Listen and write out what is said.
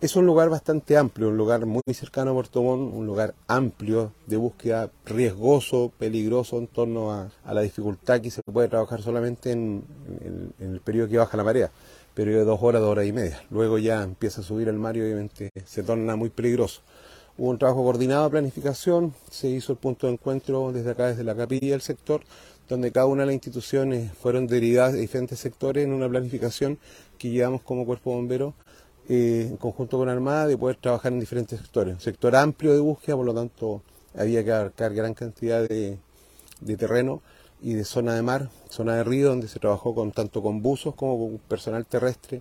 Es un lugar bastante amplio, un lugar muy cercano a Puerto Montt, un lugar amplio de búsqueda, riesgoso, peligroso en torno a, la dificultad que se puede trabajar solamente en, el periodo que baja la marea, periodo de dos horas, dos horas y media. Luego ya empieza a subir el mar y obviamente se torna muy peligroso. Hubo un trabajo coordinado de planificación, se hizo el punto de encuentro desde acá, desde la capilla del sector, donde cada una de las instituciones fueron derivadas de diferentes sectores en una planificación que llevamos como cuerpo bombero eh, en conjunto con Armada de poder trabajar en diferentes sectores. Un sector amplio de búsqueda, por lo tanto había que abarcar gran cantidad de, terreno y de zona de mar, zona de río, donde se trabajó con tanto con buzos como con personal terrestre